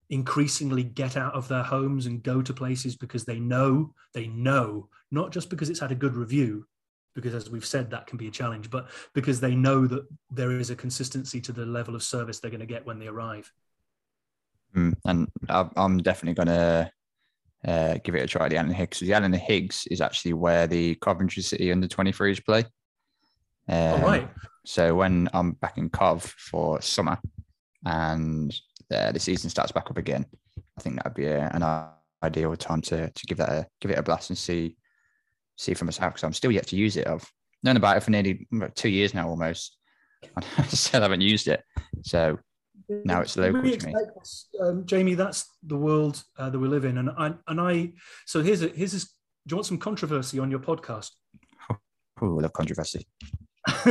increasingly get out of their homes and go to places because they know they know not just because it's had a good review because as we've said that can be a challenge but because they know that there is a consistency to the level of service they're going to get when they arrive Mm, and I'm definitely going to uh, give it a try. at The Alan Higgs. The Alan Higgs is actually where the Coventry City under 23s play. all Um, right So when I'm back in Cov for summer and uh, the season starts back up again, I think that would be a, an ideal time to to give that a give it a blast and see see for myself because I'm still yet to use it. I've known about it for nearly two years now almost. [laughs] I still haven't used it. So Now it's local We to me. expect this, um, Jamie. That's the world uh, that we live in, and I and I. So here's a here's this. Do you want some controversy on your podcast? [laughs] oh, I love controversy. [laughs]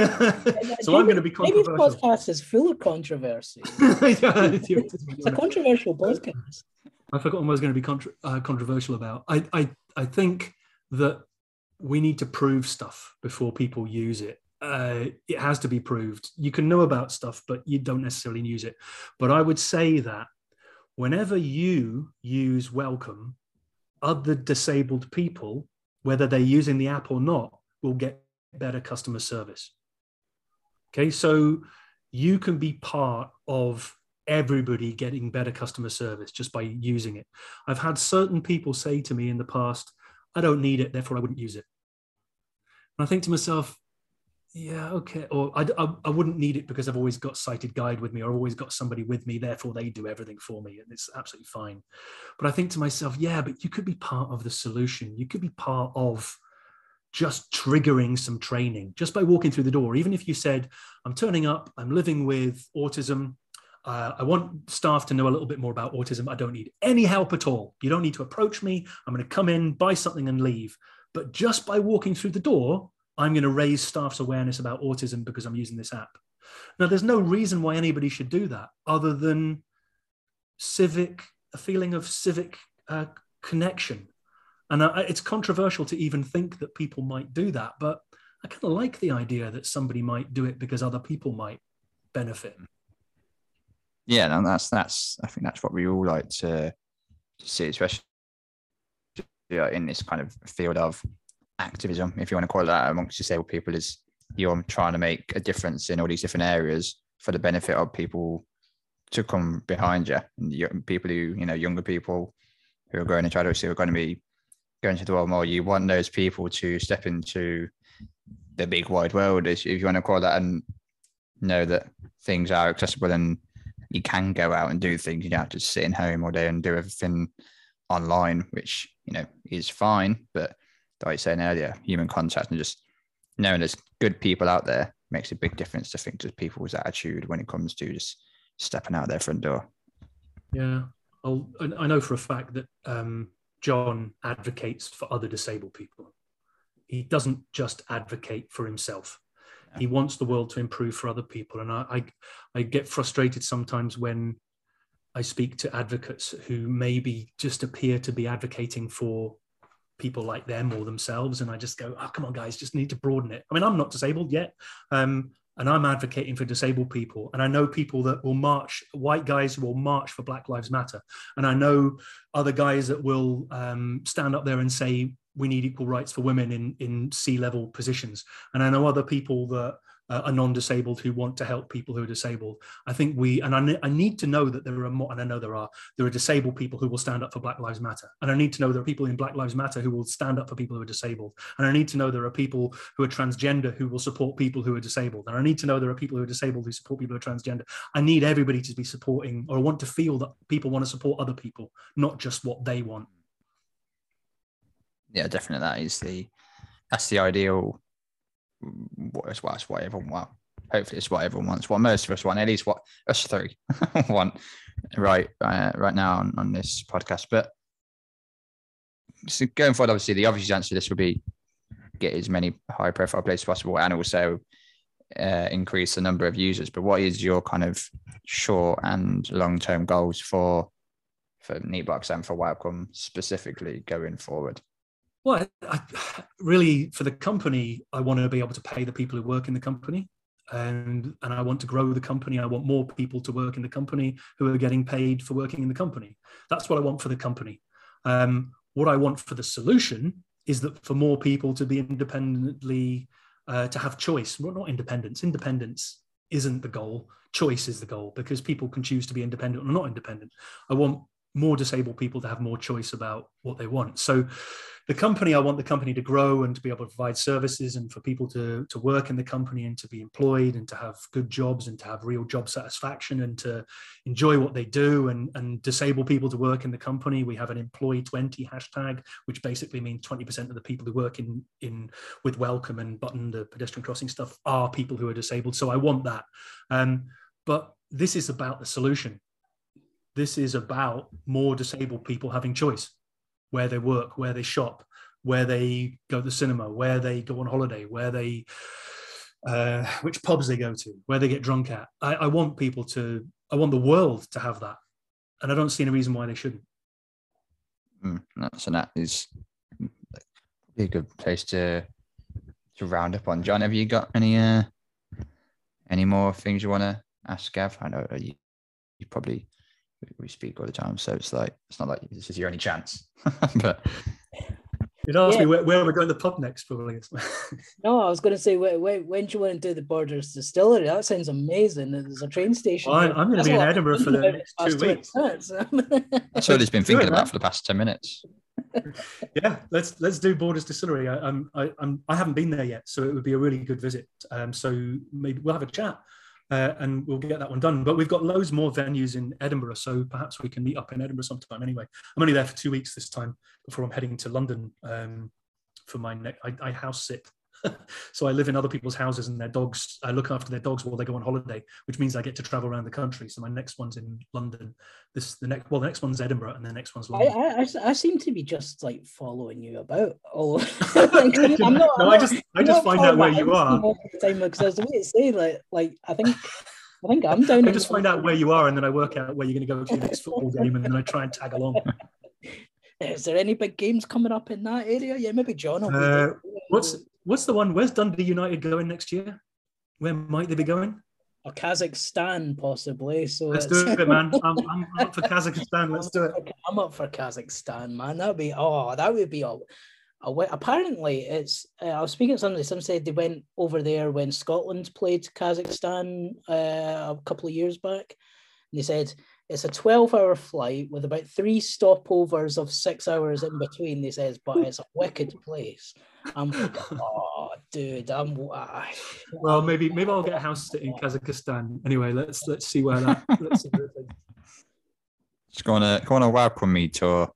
so I'm going to be controversial. Maybe controversial. podcast is full of controversy. [laughs] Yeah, It's a controversial podcast. I forgot what I was going to be contra- uh, controversial about. I, I, I think that we need to prove stuff before people use it. Uh, it has to be proved. You can know about stuff, but you don't necessarily use it. But I would say that whenever you use welcome, other disabled people, whether they're using the app or not, will get better customer service. Okay, so you can be part of everybody getting better customer service just by using it. I've had certain people say to me in the past, I don't need it, therefore I wouldn't use it. And I think to myself, yeah, okay. Or I, I, I, wouldn't need it because I've always got sighted guide with me, or I've always got somebody with me. Therefore, they do everything for me, and it's absolutely fine. But I think to myself, yeah, but you could be part of the solution. You could be part of just triggering some training just by walking through the door. Even if you said, I'm turning up, I'm living with autism, uh, I want staff to know a little bit more about autism. I don't need any help at all. You don't need to approach me. I'm going to come in, buy something, and leave. But just by walking through the door, I'm going to raise staff's awareness about autism because I'm using this app. Now, there's no reason why anybody should do that other than civic, a feeling of civic uh, connection. And uh, it's controversial to even think that people might do that, but I kind of like the idea that somebody might do it because other people might benefit. Yeah, and that's that's I think that's what we all like to see, especially in this kind of field of activism, if you want to call it that, amongst disabled people, is you're trying to make a difference in all these different areas for the benefit of people to come behind you and people who you know younger people who are growing into adulthood who are going to be going to the world more. You want those people to step into the big wide world, if you want to call that, and know that things are accessible and you can go out and do things. You don't have to sit in home all day and do everything online, which you know is fine. But like I was saying earlier, human contact and just knowing there's good people out there makes a big difference. I think to people's attitude when it comes to just stepping out their front door. Yeah, I'll, I know for a fact that um, John advocates for other disabled people. He doesn't just advocate for himself he wants the world to improve for other people and I, I, I get frustrated sometimes when i speak to advocates who maybe just appear to be advocating for people like them or themselves and i just go oh come on guys just need to broaden it i mean i'm not disabled yet um, and i'm advocating for disabled people and i know people that will march white guys will march for black lives matter and i know other guys that will um, stand up there and say we need equal rights for women in in C level positions. And I know other people that uh, are non-disabled who want to help people who are disabled. I think we and I, I need to know that there are more, and I know there are there are disabled people who will stand up for Black Lives Matter, and I need to know there are people in Black Lives Matter who will stand up for people who are disabled, and I need to know there are people who are transgender who will support people who are disabled, and I need to know there are people who are disabled who support people who are transgender. I need everybody to be supporting, or want to feel that people want to support other people, not just what they want yeah, definitely that is the that's the ideal. What is what, what everyone well, hopefully it's what everyone wants. What most of us want, at least what us three [laughs] want, right uh, right now on, on this podcast. But so going forward, obviously, the obvious answer to this would be get as many high profile players possible, and also uh, increase the number of users. But what is your kind of short and long term goals for for Neatbox and for Welcome specifically going forward? Well, I, [sighs] really, for the company, I want to be able to pay the people who work in the company, and and I want to grow the company. I want more people to work in the company who are getting paid for working in the company. That's what I want for the company. Um, what I want for the solution is that for more people to be independently uh, to have choice. Well, not independence. Independence isn't the goal. Choice is the goal because people can choose to be independent or not independent. I want more disabled people to have more choice about what they want. So the company, I want the company to grow and to be able to provide services and for people to, to work in the company and to be employed and to have good jobs and to have real job satisfaction and to enjoy what they do and, and disable people to work in the company. We have an employee 20 hashtag, which basically means 20% of the people who work in, in with welcome and button the pedestrian crossing stuff are people who are disabled. So I want that. Um, but this is about the solution this is about more disabled people having choice where they work, where they shop, where they go to the cinema, where they go on holiday, where they, uh, which pubs they go to, where they get drunk at. I, I want people to, I want the world to have that. And I don't see any reason why they shouldn't. Mm, so that is a good place to to round up on. John, have you got any uh, any more things you want to ask Gav? I know you, you probably we- we speak all the time. So it's like it's not like this is your only chance. [laughs] but You'd ask Yeah. me where, where we're going to the pub next, probably. [laughs] No, I was going to say, when, when, when do you want to do the Borders Distillery? That sounds amazing. There's a train station. Well, I- there. I'm gonna be in Edinburgh for the next two weeks. [laughs] that's all he's been Do thinking it, about for the past ten minutes. yeah, let's let's do Borders Distillery. I, I'm I, I'm I haven't been there yet, so it would be a really good visit. Um, so maybe we'll have a chat. Uh, and we'll get that one done. But we've got loads more venues in Edinburgh, so perhaps we can meet up in Edinburgh sometime. Anyway, I'm only there for two weeks this time before I'm heading to London um, for my next. I, I house sit, [laughs] so I live in other people's houses and their dogs. I look after their dogs while they go on holiday, which means I get to travel around the country. So my next one's in London. This the next well, the next one's Edinburgh, and the next one's London. I, I, I seem to be just like following you about. Oh, [laughs] [laughs] I'm not, no, I'm I just I just find out where you are. the time because there's a way to say like, like I think, I think I'm down. I just find out where you are, and then I work out where you're going to go to your next football game, and then I try and tag along. Is there any big games coming up in that area? Yeah, maybe John. Uh. What's what's the one? Where's Dundee United going next year? Where might they be going? or Kazakhstan possibly? So Let's it's- do it, man. [laughs] I'm, I'm up for Kazakhstan. Let's do it. I'm up for Kazakhstan, man. That'd be oh, that would be a. a wa- apparently, it's. Uh, I was speaking to somebody. Some said they went over there when Scotland played Kazakhstan uh, a couple of years back. And they said it's a 12-hour flight with about three stopovers of six hours in between. They says, but it's a wicked place. I'm like, [laughs] oh, dude, I'm. I, ah, Well, maybe maybe I'll get a house sit in Kazakhstan. Anyway, let's let's see where that. Let's see where it [laughs] Just go on a go on a welcome me tour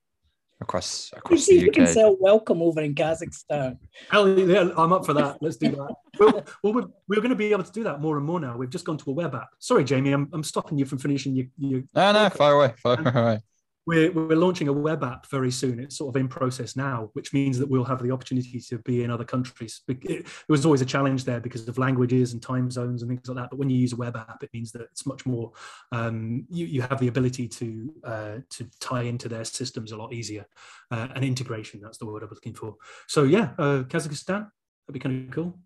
across You across see if the you can UK. sell welcome over in Kazakhstan. Hell yeah, I'm up for that. Let's do that. [laughs] Well, well we're, we're going to be able to do that more and more now. We've just gone to a web app. Sorry, Jamie, I'm, I'm stopping you from finishing your, your No, no, far away, far um, away. We're, we're launching a web app very soon. It's sort of in process now, which means that we'll have the opportunity to be in other countries. It, was always a challenge there because of languages and time zones and things like that. But when you use a web app, it means that it's much more. Um, you, you have the ability to uh, to tie into their systems a lot easier, uh, and integration. That's the word I was looking for. So yeah, uh, Kazakhstan. That'd be kind of cool.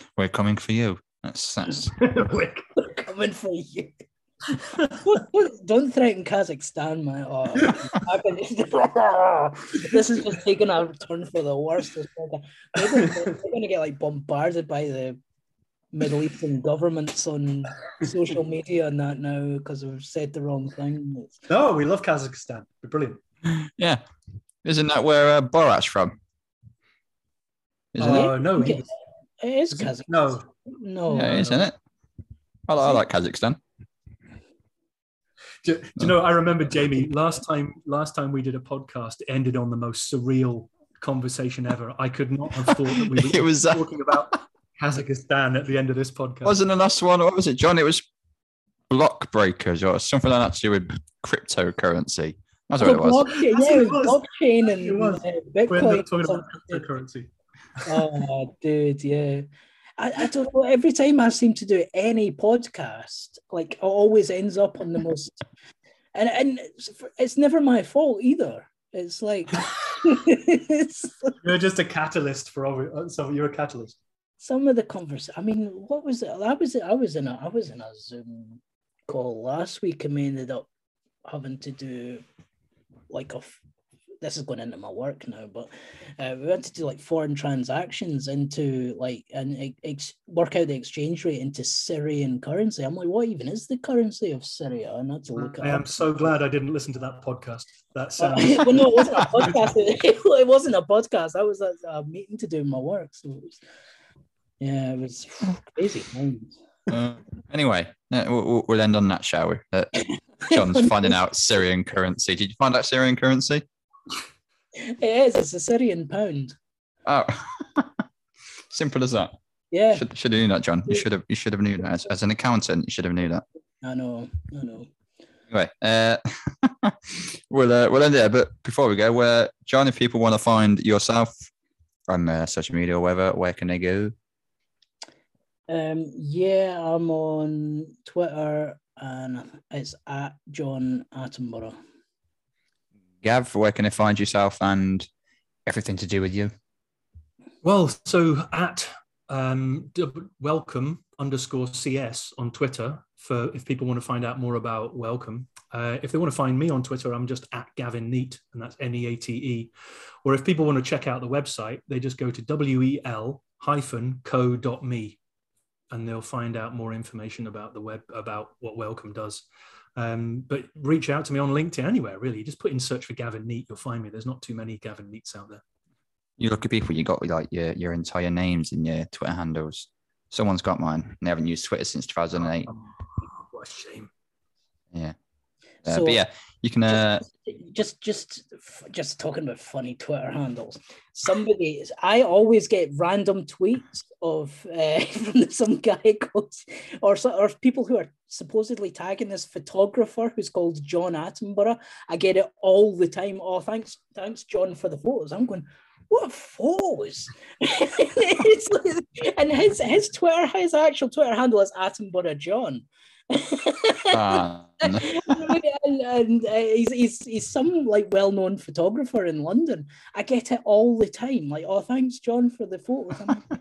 [laughs] We're coming for you. That's that's [laughs] We're coming for you. Don't threaten Kazakhstan, man. [laughs] Oh, [laughs] this is just taking a turn for the worst. This podcast. They're gonna- they're going to get like bombarded by the Middle Eastern governments on social media and that now because we've said the wrong thing. It's- no, we love Kazakhstan. We're brilliant. yeah. Isn't that where uh, Borat's from? Isn't it? Uh, no, he was- It is Is? Kazakhstan. no. No. Yeah, isn't it? I, I like Kazakhstan. Do, do you know? I remember Jamie last time. Last time we did a podcast, it ended on the most surreal conversation ever. I could not have thought that we [laughs] were It was uh, talking about Kazakhstan at the end of this podcast. wasn't the last one. What was it, John? It was block breakers or something like that to do with cryptocurrency. That's what it was. Blockchain, That's yeah, what it was. blockchain and It was. uh, we ended Bitcoin. talking about something. cryptocurrency. oh, dude, yeah. I, I don't know. Every time I seem to do any podcast, like it always ends up on the most, and and it's, it's never my fault either. It's like [laughs] it's You're just a catalyst for all. uh, So you're a catalyst. some of the conversation. I mean, what was it? I was I was in a I was in a Zoom call last week, and we ended up having to do like a. f- This is going into my work now, but uh, we went to do like foreign transactions into like and ex- ex- work out the exchange rate into Syrian currency. I'm like, what even is the currency of Syria? And that's had to look it I am up. so glad I didn't listen to that podcast. That Uh, sounds. [laughs] well, no, it wasn't a podcast. [laughs] It, wasn't a podcast. I was at a meeting to do my work. So it was, yeah, it was crazy. Uh, anyway, we'll, we'll- we'll end on that, shall we? Uh, [laughs] John's finding out Syrian currency. Did you find out Syrian currency? It is. It's a Syrian pound. Oh, [laughs] simple as that. Yeah, Should, should have knew that, John. You should have. You should have knew that as, as an accountant. You should have knew that. I know. I know. Anyway, uh, [laughs] we'll uh, we'll end there. But before we go, where John, if people want to find yourself on uh, social media or whatever, where can they go? Um, yeah, I'm on Twitter and it's at John Attenborough. Gav, where can they find yourself and everything to do with you? Well, so at um, welcome underscore CS on Twitter, for if people want to find out more about Welcome. Uh, if they want to find me on Twitter, I'm just at Gavin Neate, and that's N E A T E. Or if people want to check out the website, they just go to wel hyphen co.me and they'll find out more information about the web about what Welcome does. Um, but reach out to me on LinkedIn anywhere, really. Just put in search for Gavin Neate, you'll find me. There's not too many Gavin Neates out there. You look at people, you got like your, your entire names in your Twitter handles. Someone's got mine. They haven't used Twitter since 2008. Oh, what a shame. Yeah. Uh, So- but yeah, you can. Uh, just just just talking about funny Twitter handles. Somebody, I always get random tweets of uh, [laughs] from some guy [laughs] called, or or people who are supposedly tagging this photographer who's called John Attenborough. I get it all the time. Oh, thanks, thanks, John, for the photos. I'm going. What photos? [laughs] And his his Twitter, his actual Twitter handle is Attenborough John. uh, and, and, uh, he's, he's he's some like well-known photographer in London. I get it all the time. Like, oh, thanks, John, for the photos.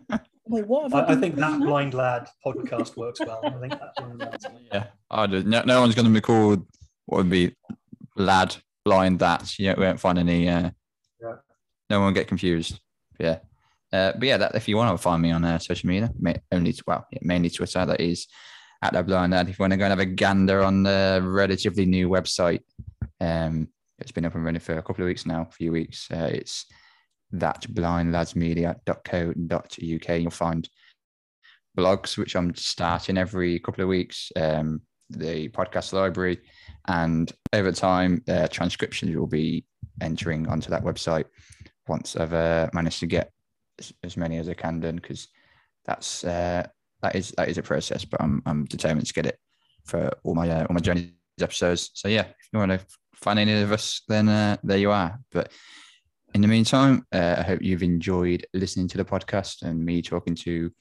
Like, I'm what? Have I, I, I think doing that blind lad podcast works well. I think that blind lad. yeah. I do. No, no one's going to be called what would be lad blind that. Yeah, we won't find any. Uh, Yeah. No one will get confused. Yeah. Uh, but yeah, that if you want to find me on uh, social media, ma- only well, yeah, mainly Twitter. That is at that blind lad. If you want to go and have a gander on the relatively new website, um, it's been up and running for a couple of weeks now, a few weeks. Uh, it's that blindladsmedia.co.uk. You'll find blogs, which I'm starting every couple of weeks, um, the podcast library, and over time, uh, transcriptions will be entering onto that website once I've uh, managed to get as, as many as I can done because that's uh, that is that is a process, but I'm I'm determined to get it for all my uh, all my journey episodes. So yeah, if you want to find any of us, then uh, there you are. But in the meantime, uh, I hope you've enjoyed listening to the podcast and me talking to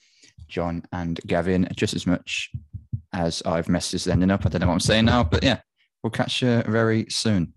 John and Gavin just as much as I've messed this ending up. I don't know what I'm saying now, but yeah, we'll catch you very soon.